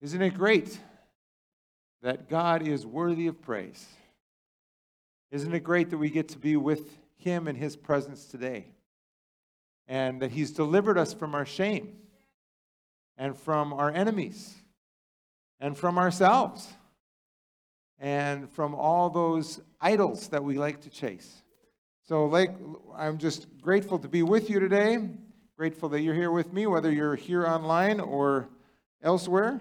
Isn't it great that God is worthy of praise? Isn't it great that we get to be with Him in His presence today? And that He's delivered us from our shame and from our enemies and from ourselves and from all those idols that we like to chase. So, like, I'm just grateful to be with you today. Grateful that you're here with me, whether you're here online or elsewhere,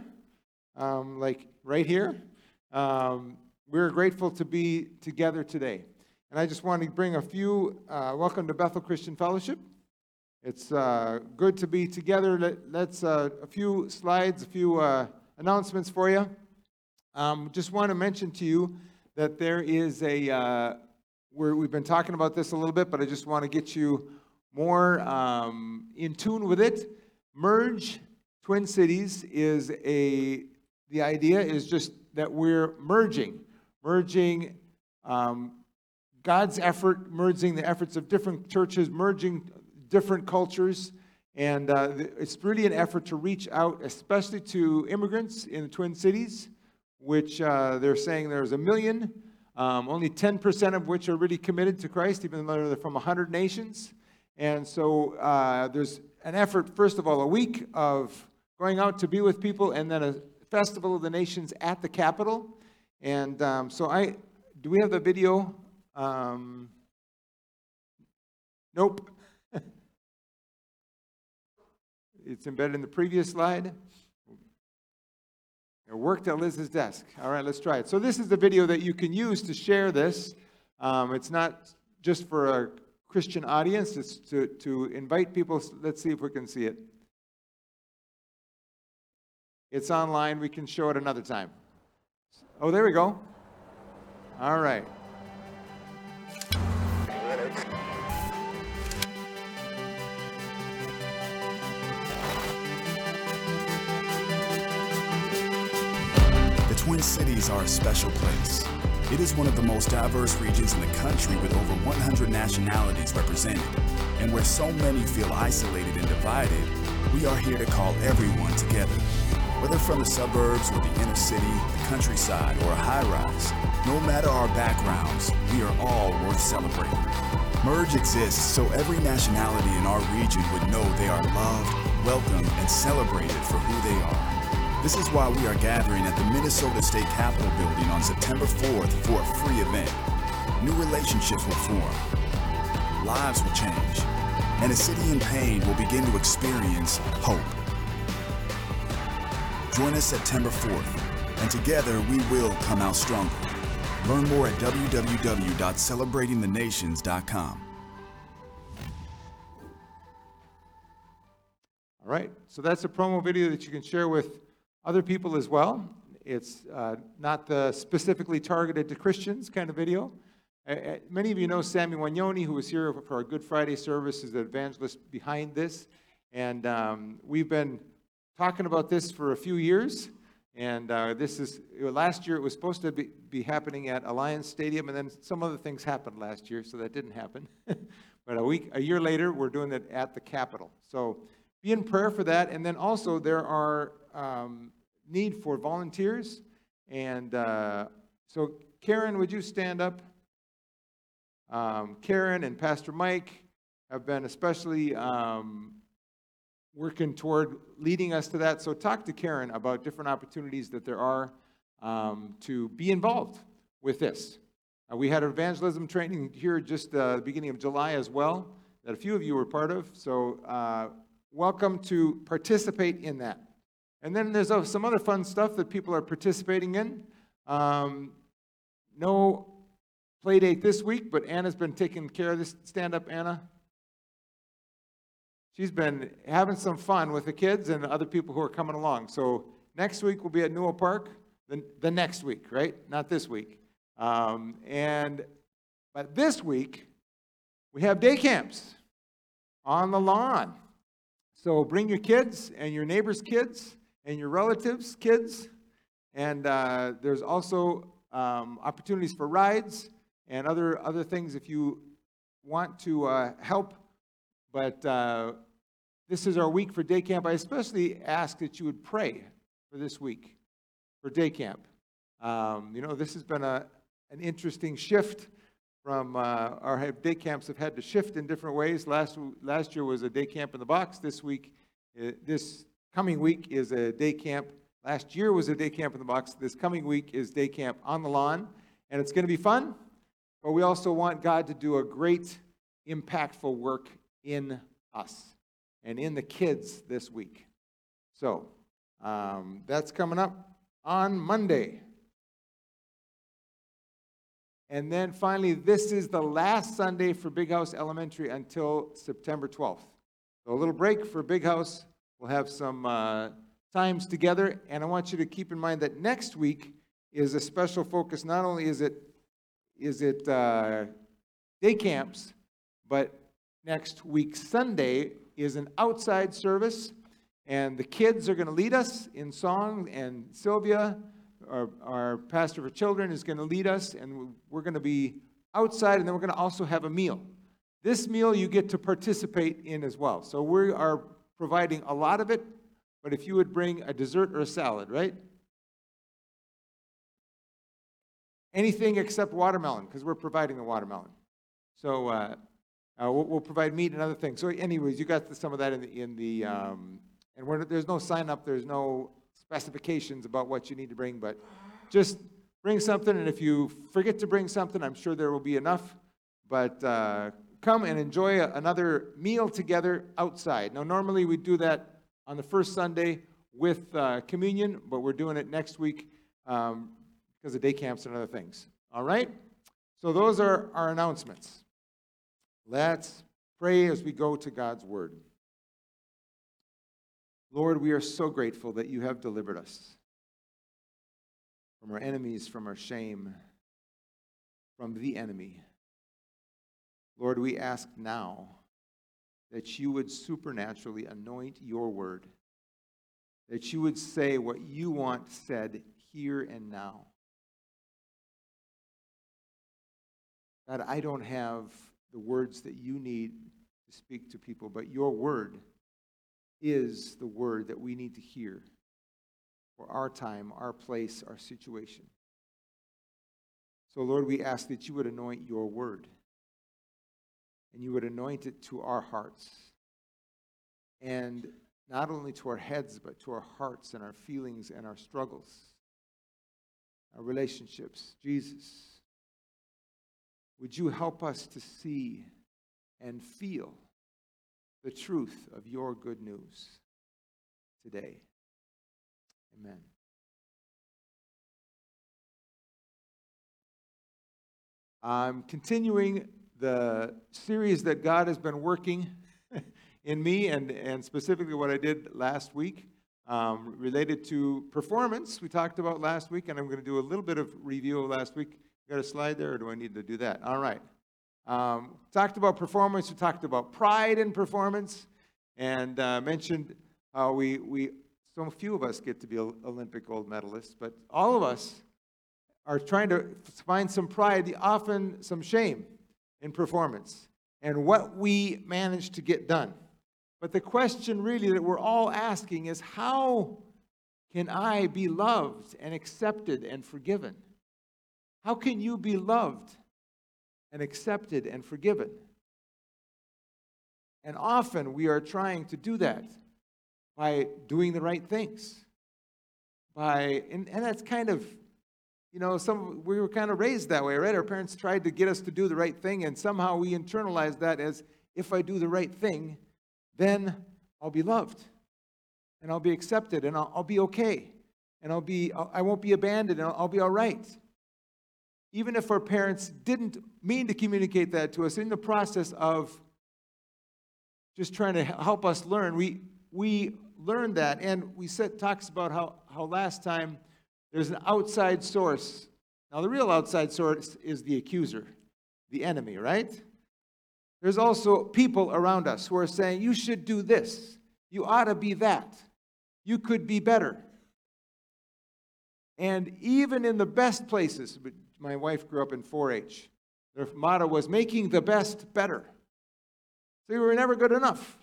um, like right here. Um, we're grateful to be together today. And I just want to bring a few, uh, welcome to Bethel Christian Fellowship. It's uh, good to be together. Let, us uh, a few slides, a few uh, announcements for you. Um, just want to mention to you that there is a, uh, we have been talking about this a little bit, but I just want to get you more um, in tune with it. Merge Twin Cities is a, the idea is just that we're merging, merging um, God's effort, merging the efforts of different churches, merging different cultures. And uh, it's really an effort to reach out, especially to immigrants in the Twin Cities which uh, they're saying there's a million, um, only 10% of which are really committed to Christ, even though they're from 100 nations. And so uh, there's an effort, first of all, a week of going out to be with people, and then a festival of the nations at the Capitol. And um, so I, do we have the video? Um, nope. it's embedded in the previous slide. It worked at Liz's desk. All right, let's try it. So this is the video that you can use to share this. Um, it's not just for a Christian audience. It's to, to invite people. Let's see if we can see it. It's online. We can show it another time. Oh, there we go. All right. The Twin Cities are a special place. It is one of the most diverse regions in the country with over 100 nationalities represented. And where so many feel isolated and divided, we are here to call everyone together. Whether from the suburbs or the inner city, the countryside, or a high rise, no matter our backgrounds, we are all worth celebrating. Merge exists so every nationality in our region would know they are loved, welcomed, and celebrated for who they are. This is why we are gathering at the Minnesota State Capitol building on September 4th for a free event. New relationships will form, lives will change, and a city in pain will begin to experience hope. Join us September 4th, and together we will come out stronger. Learn more at www.celebratingthenations.com. All right, so that's a promo video that you can share with other people as well. It's uh, not the specifically targeted to Christians kind of video. Uh, many of you know Sammy Wanyonyi, who was here for our Good Friday service, is the evangelist behind this. And um, we've been talking about this for a few years. And uh, this is, last year it was supposed to be, be happening at Allianz Stadium, and then some other things happened last year, so that didn't happen. but a week, a year later, we're doing it at the Capitol. So be in prayer for that. And then also, there are um, need for volunteers. And uh, so, Karen, would you stand up? Um, Karen and Pastor Mike have been especially um, working toward leading us to that. So, talk to Karen about different opportunities that there are um, to be involved with this. Uh, we had evangelism training here just uh, the beginning of July as well, that a few of you were part of. So, uh, welcome to participate in that. And then there's uh, some other fun stuff that people are participating in. Um, no play date this week, but Anna's been taking care of this. Stand up, Anna. She's been having some fun with the kids and other people who are coming along. So next week we'll be at Newell Park. The, the next week, right? Not this week. Um, and but this week we have day camps on the lawn. So bring your kids and your neighbors' kids and your relatives' kids. And uh, there's also um, opportunities for rides and other, other things if you want to uh, help. But uh, this is our week for day camp. I especially ask that you would pray for this week for day camp. Um, you know, this has been a, an interesting shift from uh, our day camps have had to shift in different ways. Last, last year was a day camp in the box. This week, uh, this coming week is a day camp. Last year was a day camp in the box. This coming week is day camp on the lawn. And it's going to be fun, but we also want God to do a great, impactful work in us and in the kids this week. So um, that's coming up on Monday. And then finally, this is the last Sunday for Big House Elementary until September 12th. So a little break for Big House. We'll have some uh, times together. And I want you to keep in mind that next week is a special focus. Not only is it, is it uh, day camps, but next week, Sunday, is an outside service. And the kids are going to lead us in song, and Sylvia, our, our pastor for children, is going to lead us, and we're going to be outside, and then we're going to also have a meal. This meal you get to participate in as well. So we are providing a lot of it, but if you would bring a dessert or a salad, right? Anything except watermelon, because we're providing the watermelon. So uh, uh, we'll, we'll provide meat and other things. So, anyways, you got some of that in the in the um, and we're, there's no sign up. There's no specifications about what you need to bring, but just bring something. And if you forget to bring something, I'm sure there will be enough. But uh, come and enjoy a, another meal together outside. Now, normally we do that on the first Sunday with uh, communion, but we're doing it next week um, because of day camps and other things. All right. So those are our announcements. Let's pray as we go to God's Word. Lord, we are so grateful that you have delivered us from our enemies, from our shame, from the enemy. Lord, we ask now that you would supernaturally anoint your word, that you would say what you want said here and now. God, I don't have the words that you need to speak to people, but your word is the word that we need to hear for our time, our place, our situation. So, Lord, we ask that you would anoint your word and you would anoint it to our hearts. And not only to our heads, but to our hearts and our feelings and our struggles, our relationships. Jesus, would you help us to see and feel the truth of your good news today? Amen. I'm continuing the series that God has been working in me and, and specifically what I did last week um, related to performance. We talked about last week, and I'm going to do a little bit of review of last week. Got a slide there, or do I need to do that? All right. Um, talked about performance. We talked about pride in performance, and uh, mentioned how we we so few of us get to be Olympic gold medalists, but all of us are trying to find some pride, often some shame in performance, and what we manage to get done. But the question really that we're all asking is how can I be loved and accepted and forgiven? How can you be loved and accepted and forgiven? And often we are trying to do that by doing the right things. By and, and that's kind of, you know, some we were kind of raised that way, right? Our parents tried to get us to do the right thing, and somehow we internalized that as if I do the right thing, then I'll be loved, and I'll be accepted, and I'll, I'll be okay, and I'll be I won't be abandoned, and I'll, I'll be all right even if our parents didn't mean to communicate that to us in the process of just trying to help us learn we we learned that. And we said talks about how how last time there's an outside source. Now the real outside source is the accuser the enemy right? There's also people around us who are saying you should do this. You ought to be that. You could be better. And even in the best places my wife grew up in 4 H. Their motto was making the best better. So we were never good enough.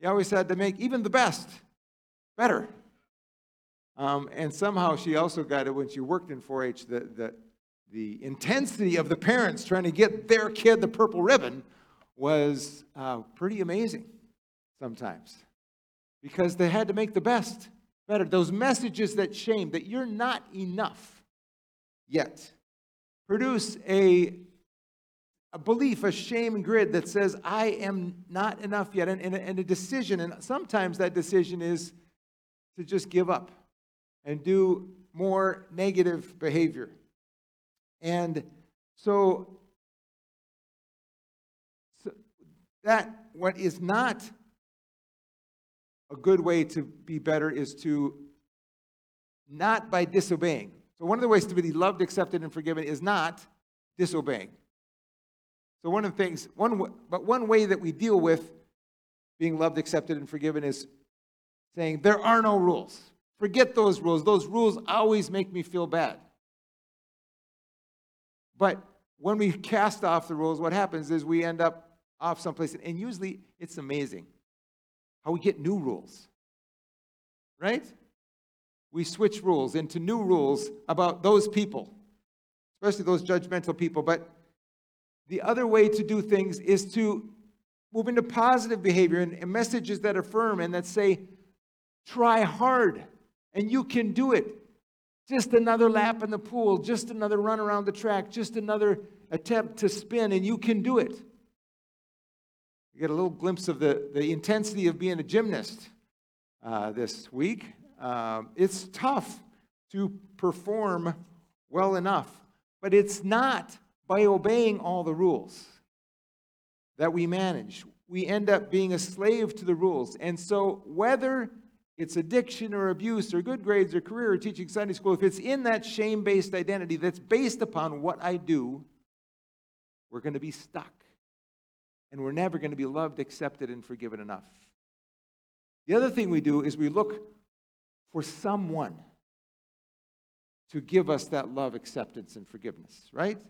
You always had to make even the best better. Um, and somehow she also got it when she worked in 4 H, the, the, the intensity of the parents trying to get their kid the purple ribbon was uh, pretty amazing sometimes because they had to make the best better. Those messages that shame, that you're not enough yet, produce a, a belief, a shame grid that says, I am not enough yet, and, and, and a decision. And sometimes that decision is to just give up and do more negative behavior. And so, so that what is not a good way to be better is to not by disobeying. So one of the ways to be loved, accepted, and forgiven is not disobeying. So one of the things, one but one way that we deal with being loved, accepted, and forgiven is saying there are no rules. Forget those rules. Those rules always make me feel bad. But when we cast off the rules, what happens is we end up off someplace, and usually it's amazing how we get new rules. Right? We switch rules into new rules about those people, especially those judgmental people. But the other way to do things is to move into positive behavior and, and messages that affirm and that say, try hard and you can do it. Just another lap in the pool, just another run around the track, just another attempt to spin, and you can do it. You get a little glimpse of the, the intensity of being a gymnast uh, this week. Um, it's tough to perform well enough, but it's not by obeying all the rules that we manage. We end up being a slave to the rules. And so, whether it's addiction or abuse or good grades or career or teaching Sunday school, if it's in that shame based identity that's based upon what I do, we're going to be stuck. And we're never going to be loved, accepted, and forgiven enough. The other thing we do is we look for someone to give us that love, acceptance, and forgiveness, right?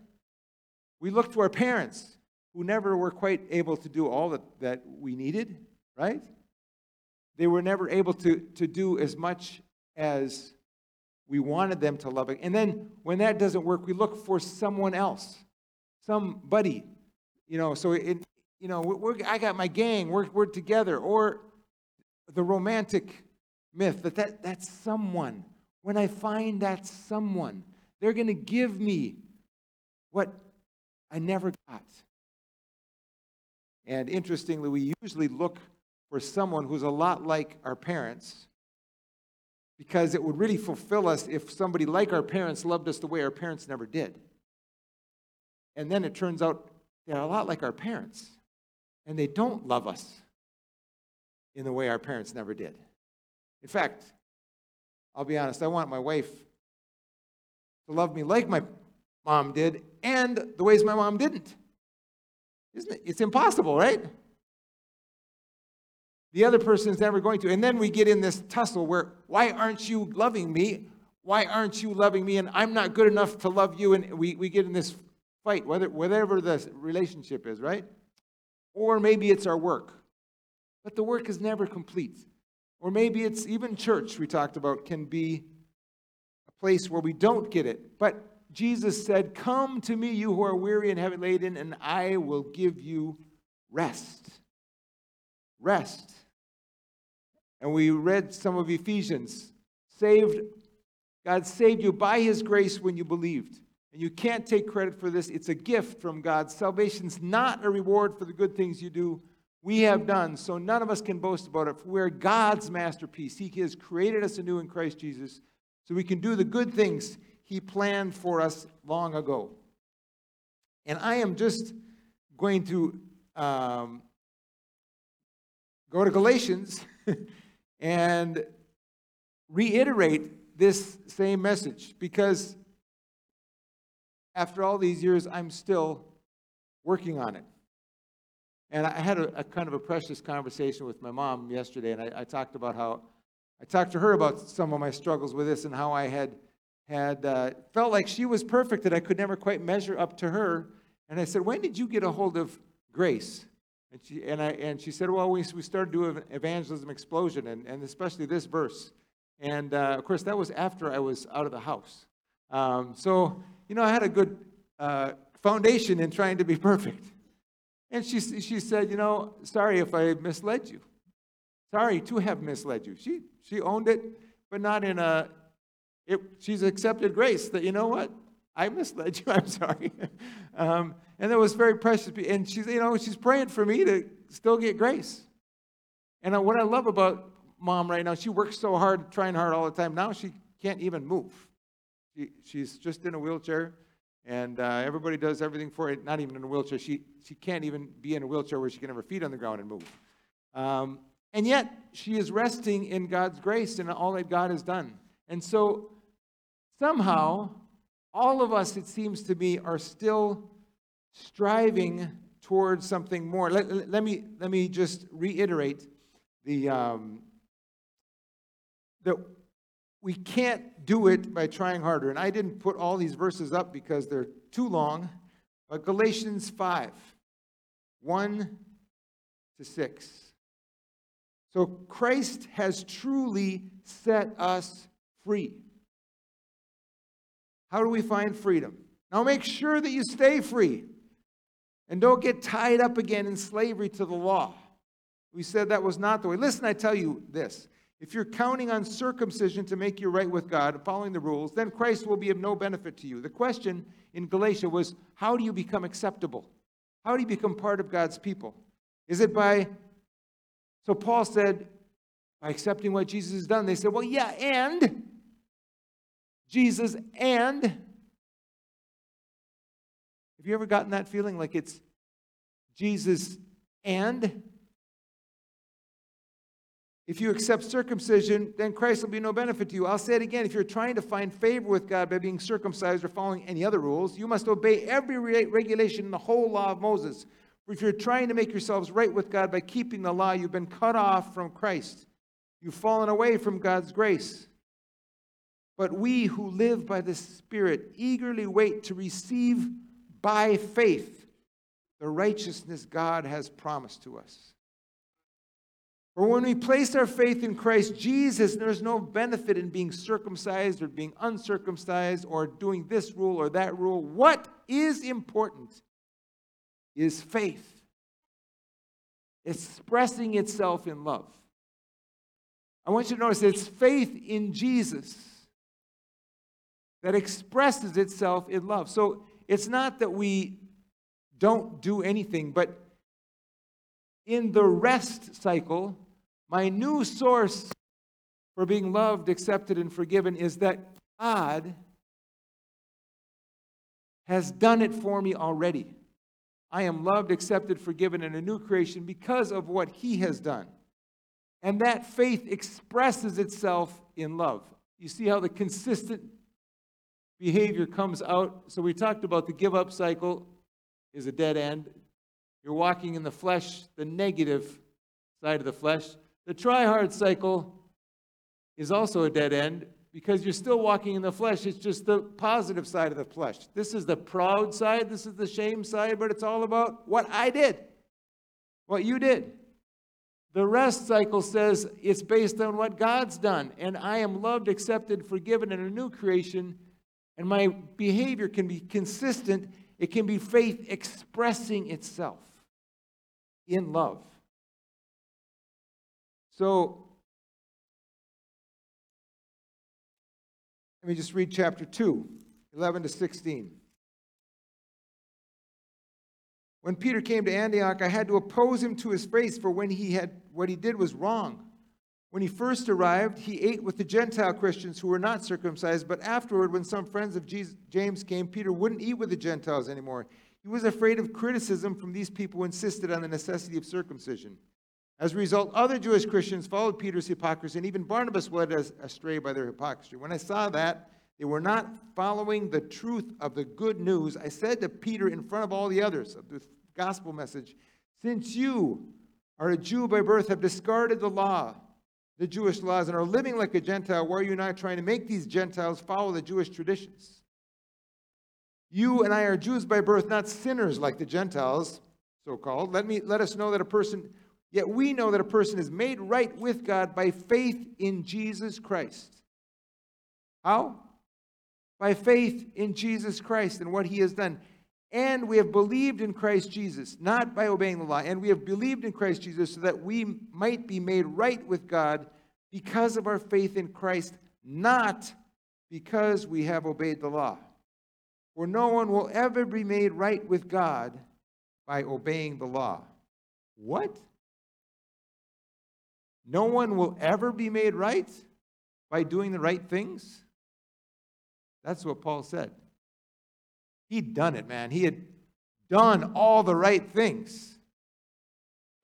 We look to our parents who never were quite able to do all that, that we needed, right? They were never able to, to do as much as we wanted them to love. And then when that doesn't work, we look for someone else, somebody. You know, so it, you know, I got my gang, we're, we're together. Or the romantic myth that, that that's someone. When I find that someone, they're going to give me what I never got. And interestingly, we usually look for someone who's a lot like our parents because it would really fulfill us if somebody like our parents loved us the way our parents never did. And then it turns out they're a lot like our parents, and they don't love us in the way our parents never did. In fact, I'll be honest, I want my wife to love me like my mom did and the ways my mom didn't. Isn't it? It's impossible, right? The other person is never going to. And then we get in this tussle where, why aren't you loving me? Why aren't you loving me? And I'm not good enough to love you. And we, we get in this fight, whether, whatever the relationship is, right? Or maybe it's our work. But the work is never complete. Or maybe it's even church, we talked about, can be a place where we don't get it. But Jesus said, Come to me, you who are weary and heavy laden, and I will give you rest. Rest. And we read some of Ephesians. Saved, God saved you by his grace when you believed. And you can't take credit for this. It's a gift from God. Salvation's not a reward for the good things you do. We have done, so none of us can boast about it. We're God's masterpiece. He has created us anew in Christ Jesus so we can do the good things He planned for us long ago. And I am just going to um, go to Galatians and reiterate this same message because after all these years, I'm still working on it. And I had a, a kind of a precious conversation with my mom yesterday, and I, I, talked about how I talked to her about some of my struggles with this and how I had had uh, felt like she was perfect that I could never quite measure up to her. And I said, "When did you get a hold of grace?" And she, and I, and she said, well, we, we started doing evangelism explosion, and, and especially this verse. And uh, of course, that was after I was out of the house. Um, so, you know, I had a good uh, foundation in trying to be perfect. And she, she said, You know, sorry if I misled you. Sorry to have misled you. She, she owned it, but not in a, it, she's accepted grace that, you know what? I misled you. I'm sorry. um, and that was very precious. And she's, you know, she's praying for me to still get grace. And what I love about mom right now, she works so hard, trying hard all the time. Now she can't even move. She, she's just in a wheelchair, and uh, everybody does everything for it. Not even in a wheelchair. She, she can't even be in a wheelchair where she can have her feet on the ground and move. Um, and yet, she is resting in God's grace and all that God has done. And so, somehow, all of us, it seems to me, are still striving towards something more. Let, let, me, let me just reiterate the, um, that we can't do it by trying harder. And I didn't put all these verses up because they're too long, but Galatians 5 1 to 6. So Christ has truly set us free. How do we find freedom? Now make sure that you stay free and don't get tied up again in slavery to the law. We said that was not the way. Listen, I tell you this. If you're counting on circumcision to make you right with God, following the rules, then Christ will be of no benefit to you. The question in Galatia was how do you become acceptable? How do you become part of God's people? Is it by, so Paul said, by accepting what Jesus has done? They said, well, yeah, and Jesus and. Have you ever gotten that feeling like it's Jesus and? If you accept circumcision, then Christ will be no benefit to you. I'll say it again. If you're trying to find favor with God by being circumcised or following any other rules, you must obey every regulation in the whole law of Moses. For if you're trying to make yourselves right with God by keeping the law, you've been cut off from Christ. You've fallen away from God's grace. But we who live by the Spirit eagerly wait to receive by faith the righteousness God has promised to us. For when we place our faith in Christ Jesus, there's no benefit in being circumcised or being uncircumcised or doing this rule or that rule. What is important is faith expressing itself in love. I want you to notice it's faith in Jesus that expresses itself in love. So it's not that we don't do anything, but in the rest cycle, my new source for being loved, accepted, and forgiven is that God has done it for me already. I am loved, accepted, forgiven, and a new creation because of what He has done. And that faith expresses itself in love. You see how the consistent behavior comes out. So we talked about the give up cycle is a dead end. You're walking in the flesh, the negative side of the flesh. The try hard cycle is also a dead end because you're still walking in the flesh. It's just the positive side of the flesh. This is the proud side, this is the shame side, but it's all about what I did, what you did. The rest cycle says it's based on what God's done, and I am loved, accepted, forgiven, and a new creation, and my behavior can be consistent. It can be faith expressing itself in love. So, let me just read chapter 2, 11 to 16. When Peter came to Antioch, I had to oppose him to his face, for when he had what he did was wrong. When he first arrived, he ate with the Gentile Christians who were not circumcised, but afterward, when some friends of Jesus, James came, Peter wouldn't eat with the Gentiles anymore. He was afraid of criticism from these people who insisted on the necessity of circumcision. As a result, other Jewish Christians followed Peter's hypocrisy, and even Barnabas led astray by their hypocrisy. When I saw that they were not following the truth of the good news, I said to Peter in front of all the others of the gospel message, Since you are a Jew by birth, have discarded the law, the Jewish laws, and are living like a Gentile, why are you not trying to make these Gentiles follow the Jewish traditions? You and I are Jews by birth, not sinners like the Gentiles, so called. Let, me, let us know that a person Yet we know that a person is made right with God by faith in Jesus Christ. How? By faith in Jesus Christ and what he has done. And we have believed in Christ Jesus, not by obeying the law. And we have believed in Christ Jesus so that we might be made right with God because of our faith in Christ, not because we have obeyed the law. For no one will ever be made right with God by obeying the law. What? No one will ever be made right by doing the right things? That's what Paul said. He'd done it, man. He had done all the right things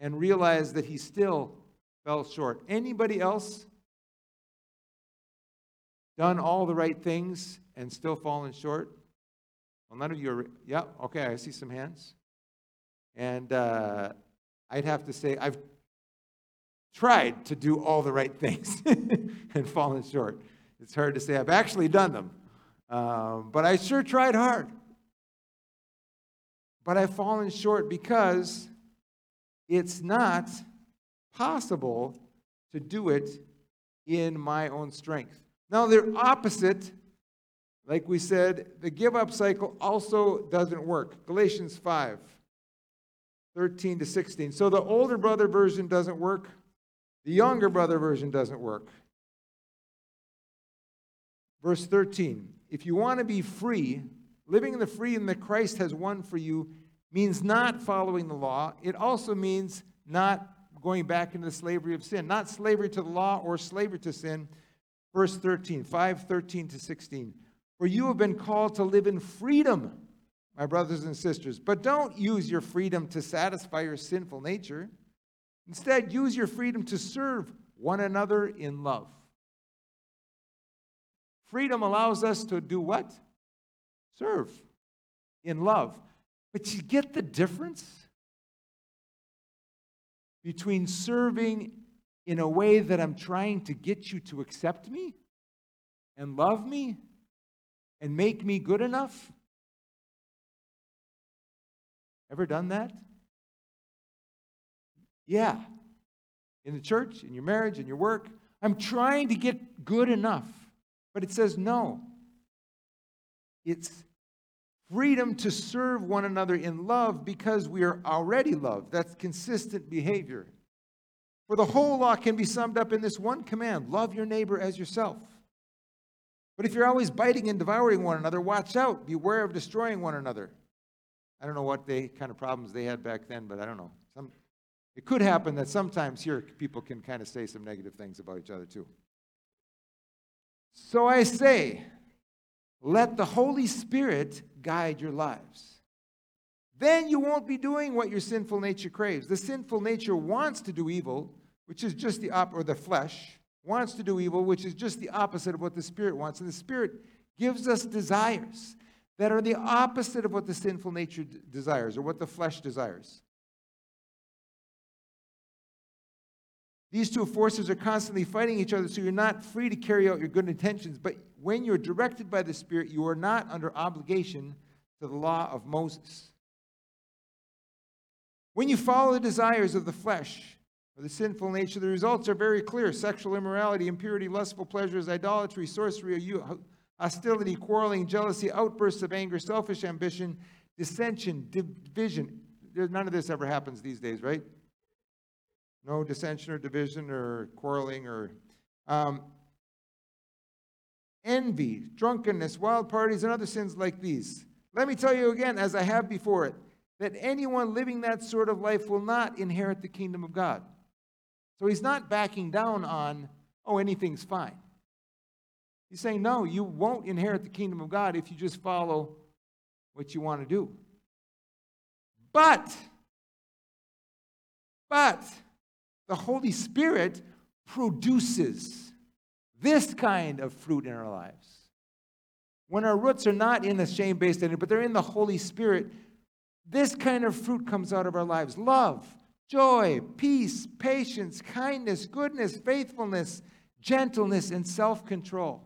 and realized that he still fell short. Anybody else done all the right things and still fallen short? Well, none of you are. Yeah, okay, I see some hands. And uh, I'd have to say, I've tried to do all the right things and fallen short. It's hard to say I've actually done them, um, but I sure tried hard. But I've fallen short because it's not possible to do it in my own strength. Now, they're opposite. Like we said, the give up cycle also doesn't work. Galatians 5 13 to 16. So the older brother version doesn't work, the younger brother version doesn't work. Verse 13 If you want to be free, living in the freedom that Christ has won for you means not following the law. It also means not going back into the slavery of sin, not slavery to the law or slavery to sin. Verse 13, 5 13 to 16. For you have been called to live in freedom, my brothers and sisters. But don't use your freedom to satisfy your sinful nature. Instead, use your freedom to serve one another in love. Freedom allows us to do what? Serve in love. But you get the difference between serving in a way that I'm trying to get you to accept me and love me and make me good enough? Ever done that? Yeah. In the church, in your marriage, in your work. I'm trying to get good enough. But it says no. It's freedom to serve one another in love because we are already loved. That's consistent behavior. For the whole law can be summed up in this one command love your neighbor as yourself. But if you're always biting and devouring one another, watch out. Beware of destroying one another. I don't know what they kind of problems they had back then, but I don't know. It could happen that sometimes here people can kind of say some negative things about each other too. So I say, let the Holy Spirit guide your lives. Then you won't be doing what your sinful nature craves. The sinful nature wants to do evil, which is just the op- or the flesh wants to do evil, which is just the opposite of what the spirit wants. And the spirit gives us desires that are the opposite of what the sinful nature d- desires or what the flesh desires. These two forces are constantly fighting each other, so you're not free to carry out your good intentions. But when you're directed by the Spirit, you are not under obligation to the law of Moses. When you follow the desires of the flesh or the sinful nature, the results are very clear sexual immorality, impurity, lustful pleasures, idolatry, sorcery, hostility, quarreling, jealousy, outbursts of anger, selfish ambition, dissension, division. None of this ever happens these days, right? No dissension or division or quarreling or um, envy, drunkenness, wild parties, and other sins like these. Let me tell you again, as I have before it, that anyone living that sort of life will not inherit the kingdom of God. So he's not backing down on, oh, anything's fine. He's saying, no, you won't inherit the kingdom of God if you just follow what you want to do. But, but, the Holy Spirit produces this kind of fruit in our lives. When our roots are not in the shame based identity, but they're in the Holy Spirit, this kind of fruit comes out of our lives love, joy, peace, patience, kindness, goodness, faithfulness, gentleness, and self control.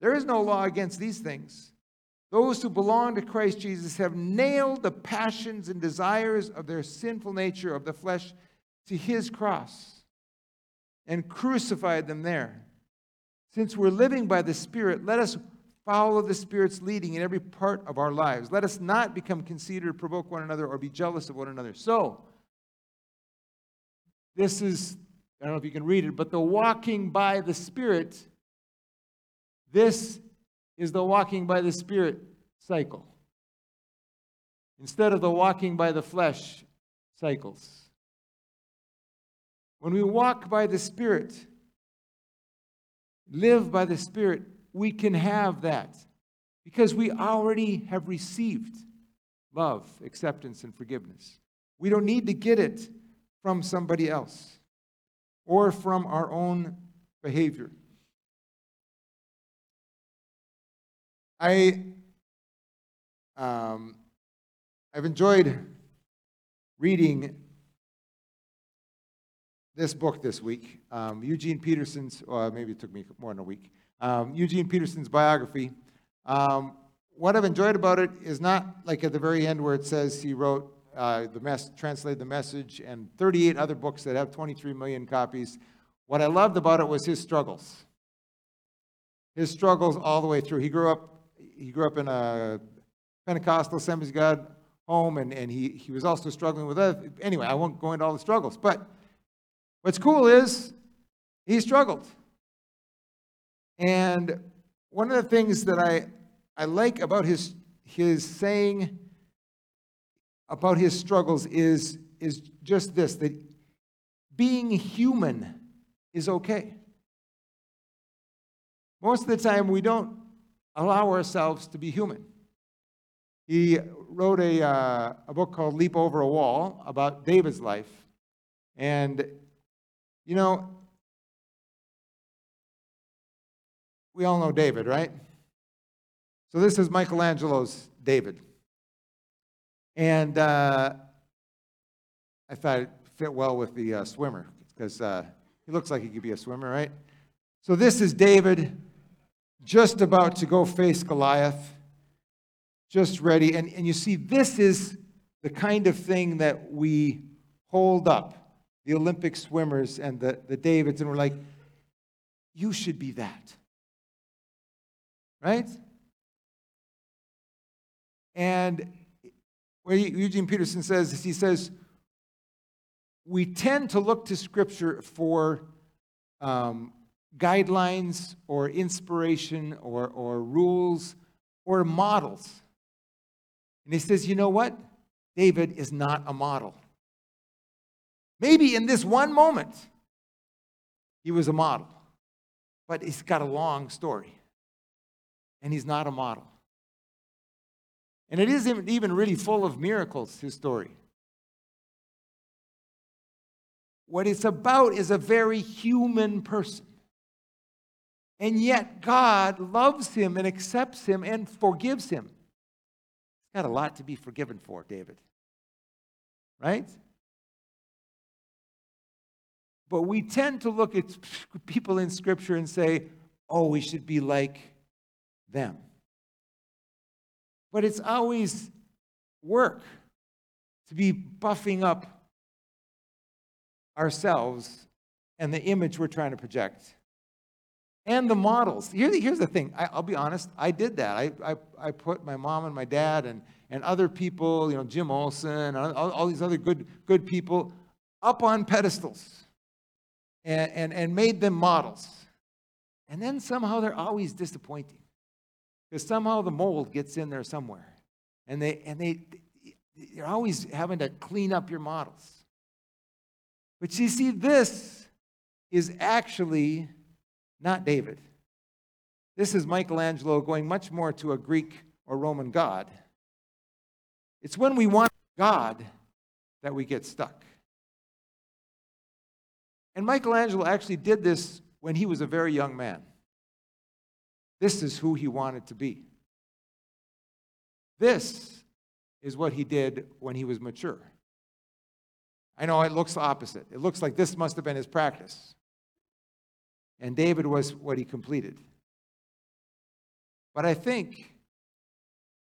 There is no law against these things. Those who belong to Christ Jesus have nailed the passions and desires of their sinful nature of the flesh to his cross and crucified them there. Since we're living by the Spirit, let us follow the Spirit's leading in every part of our lives. Let us not become conceited or provoke one another or be jealous of one another. So, this is, I don't know if you can read it, but the walking by the Spirit, this is the walking by the Spirit cycle. Instead of the walking by the flesh cycles. When we walk by the Spirit, live by the Spirit, we can have that because we already have received love, acceptance, and forgiveness. We don't need to get it from somebody else or from our own behavior. I, um, I've enjoyed reading this book this week, um, Eugene Peterson's, or maybe it took me more than a week, um, Eugene Peterson's biography. Um, what I've enjoyed about it is not like at the very end where it says he wrote uh, the mess, translated the message, and 38 other books that have 23 million copies. What I loved about it was his struggles. His struggles all the way through. He grew up. He grew up in a Pentecostal Assemblies God home, and, and he, he was also struggling with other. Anyway, I won't go into all the struggles, but what's cool is he struggled. And one of the things that I, I like about his, his saying about his struggles is, is just this that being human is okay. Most of the time, we don't allow ourselves to be human. He wrote a, uh, a book called Leap Over a Wall about David's life. And, you know, we all know David, right? So this is Michelangelo's David. And uh, I thought it fit well with the uh, swimmer because uh, he looks like he could be a swimmer, right? So this is David just about to go face Goliath, just ready. And, and you see, this is the kind of thing that we hold up the Olympic swimmers and the, the Davids, and we're like, you should be that. Right? And where Eugene Peterson says, he says, we tend to look to Scripture for um, guidelines or inspiration or, or rules or models. And he says, you know what? David is not a model. Maybe in this one moment, he was a model, but he's got a long story, and he's not a model. And it isn't even really full of miracles, his story. What it's about is a very human person. And yet, God loves him and accepts him and forgives him. He's got a lot to be forgiven for, David. Right? But we tend to look at people in Scripture and say, oh, we should be like them. But it's always work to be buffing up ourselves and the image we're trying to project. And the models. Here, here's the thing. I, will be honest. I did that. I, I, I put my mom and my dad and, and other people, you know, Jim Olson, all, all these other good, good people, up on pedestals and, and, and made them models. And then somehow they're always disappointing. Because somehow the mold gets in there somewhere. And they and they you're always having to clean up your models. But you see, this is actually not David. This is Michelangelo going much more to a Greek or Roman god. It's when we want God that we get stuck. And Michelangelo actually did this when he was a very young man. This is who he wanted to be. This is what he did when he was mature. I know it looks opposite. It looks like this must have been his practice. And David was what he completed. But I think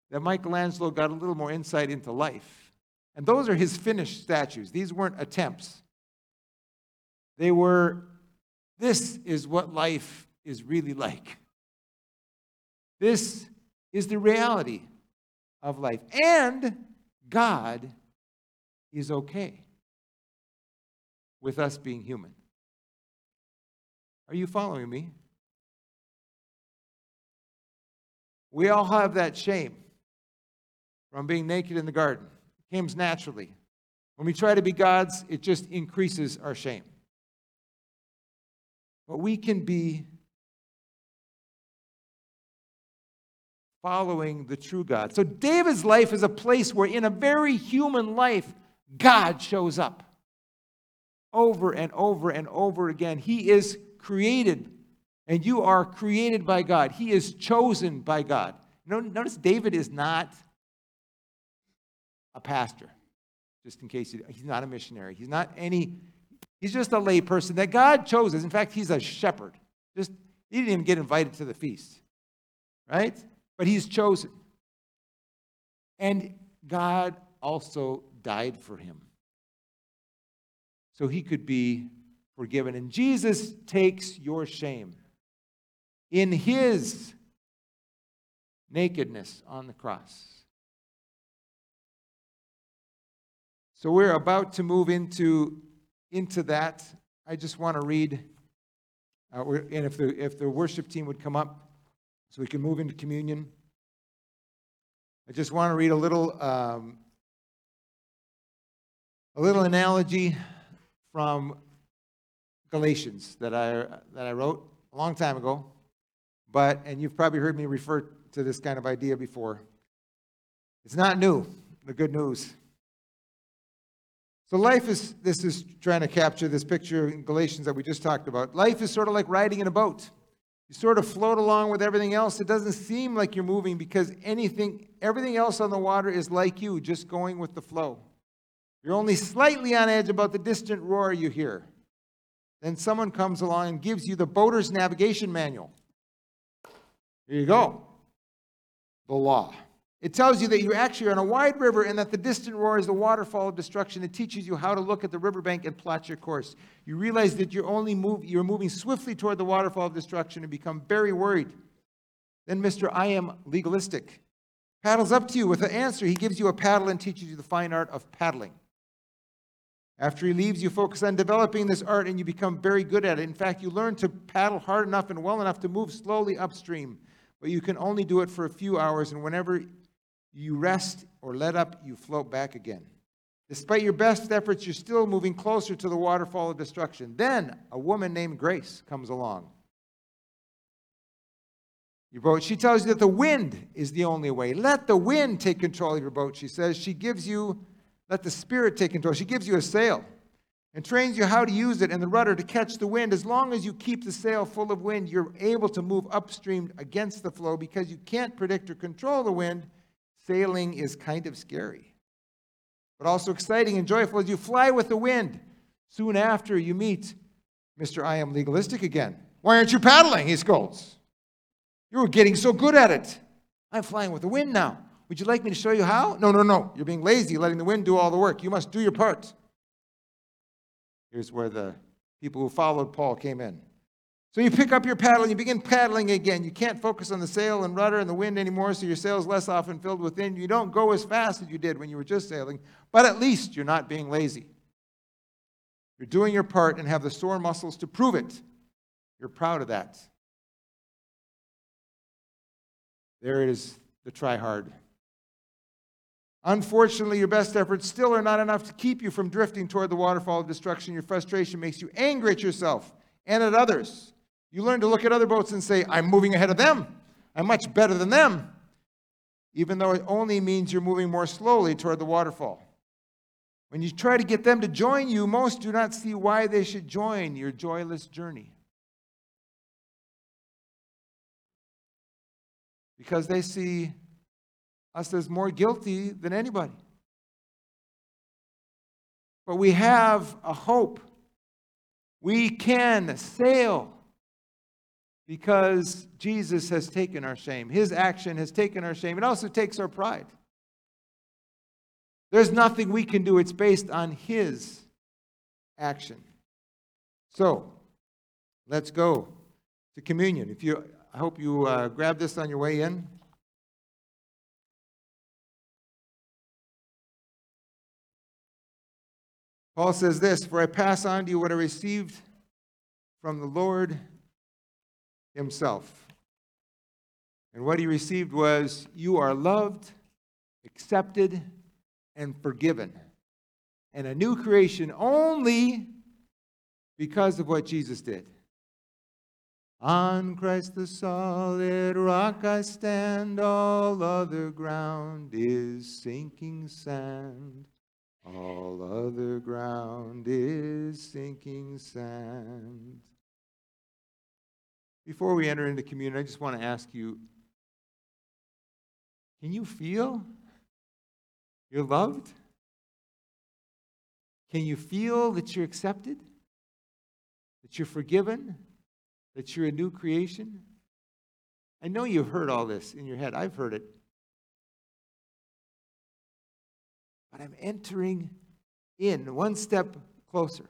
that Michelangelo got a little more insight into life. And those are his finished statues. These weren't attempts. They were, this is what life is really like. This is the reality of life. And God is okay with us being human. Are you following me? We all have that shame from being naked in the garden. It comes naturally. When we try to be gods, it just increases our shame. But we can be following the true God. So David's life is a place where, in a very human life, God shows up over and over and over again. He is created, and you are created by God. He is chosen by God. Notice David is not a pastor, just in case he's not a missionary. He's not any, he's just a lay person that God chose. In fact, he's a shepherd. Just he didn't even get invited to the feast, right? But he's chosen. And God also died for him so he could be forgiven. And Jesus takes your shame in his nakedness on the cross. So we're about to move into, into that. I just want to read, uh, and if the, if the worship team would come up so we can move into communion. I just want to read a little, um, a little analogy from Galatians that I, that I wrote a long time ago. But, and you've probably heard me refer to this kind of idea before. It's not new, the good news. So life is, this is trying to capture this picture in Galatians that we just talked about. Life is sort of like riding in a boat. You sort of float along with everything else. It doesn't seem like you're moving because anything, everything else on the water is like you, just going with the flow. You're only slightly on edge about the distant roar you hear. Then someone comes along and gives you the boater's navigation manual. Here you go. The law. It tells you that you actually are on a wide river and that the distant roar is the waterfall of destruction. It teaches you how to look at the riverbank and plot your course. You realize that you're only move, you're moving swiftly toward the waterfall of destruction and become very worried. Then Mr. I am legalistic paddles up to you with an answer. He gives you a paddle and teaches you the fine art of paddling. After he leaves, you focus on developing this art and you become very good at it. In fact, you learn to paddle hard enough and well enough to move slowly upstream, but you can only do it for a few hours, and whenever you rest or let up, you float back again. Despite your best efforts, you're still moving closer to the waterfall of destruction. Then a woman named Grace comes along. Your boat, she tells you that the wind is the only way. Let the wind take control of your boat, she says. She gives you, let the Spirit take control. She gives you a sail and trains you how to use it and the rudder to catch the wind. As long as you keep the sail full of wind, you're able to move upstream against the flow because you can't predict or control the wind Sailing is kind of scary, but also exciting and joyful as you fly with the wind. Soon after, you meet Mr. I am legalistic again. Why aren't you paddling? He scolds. You were getting so good at it. I'm flying with the wind now. Would you like me to show you how? No, no, no. You're being lazy, letting the wind do all the work. You must do your part. Here's where the people who followed Paul came in. So you pick up your paddle and you begin paddling again. You can't focus on the sail and rudder and the wind anymore, so your sail is less often filled with wind. You don't go as fast as you did when you were just sailing, but at least you're not being lazy. You're doing your part and have the sore muscles to prove it. You're proud of that. There is, the try hard. Unfortunately, your best efforts still are not enough to keep you from drifting toward the waterfall of destruction. Your frustration makes you angry at yourself and at others. You learn to look at other boats and say, I'm moving ahead of them. I'm much better than them, even though it only means you're moving more slowly toward the waterfall. When you try to get them to join you, most do not see why they should join your joyless journey. Because they see us as more guilty than anybody. But we have a hope. We can sail because Jesus has taken our shame. His action has taken our shame. It also takes our pride. There's nothing we can do, it's based on His action. So, let's go to communion. If you, I hope you uh, grab this on your way in. Paul says this For I pass on to you what I received from the Lord Himself. And what He received was, You are loved, accepted, and forgiven, and a new creation only because of what Jesus did. On Christ the solid rock I stand, all other ground is sinking sand. All other ground is sinking sand. Before we enter into communion, I just want to ask you can you feel you're loved? Can you feel that you're accepted? That you're forgiven? That you're a new creation? I know you've heard all this in your head. I've heard it. But I'm entering in one step closer.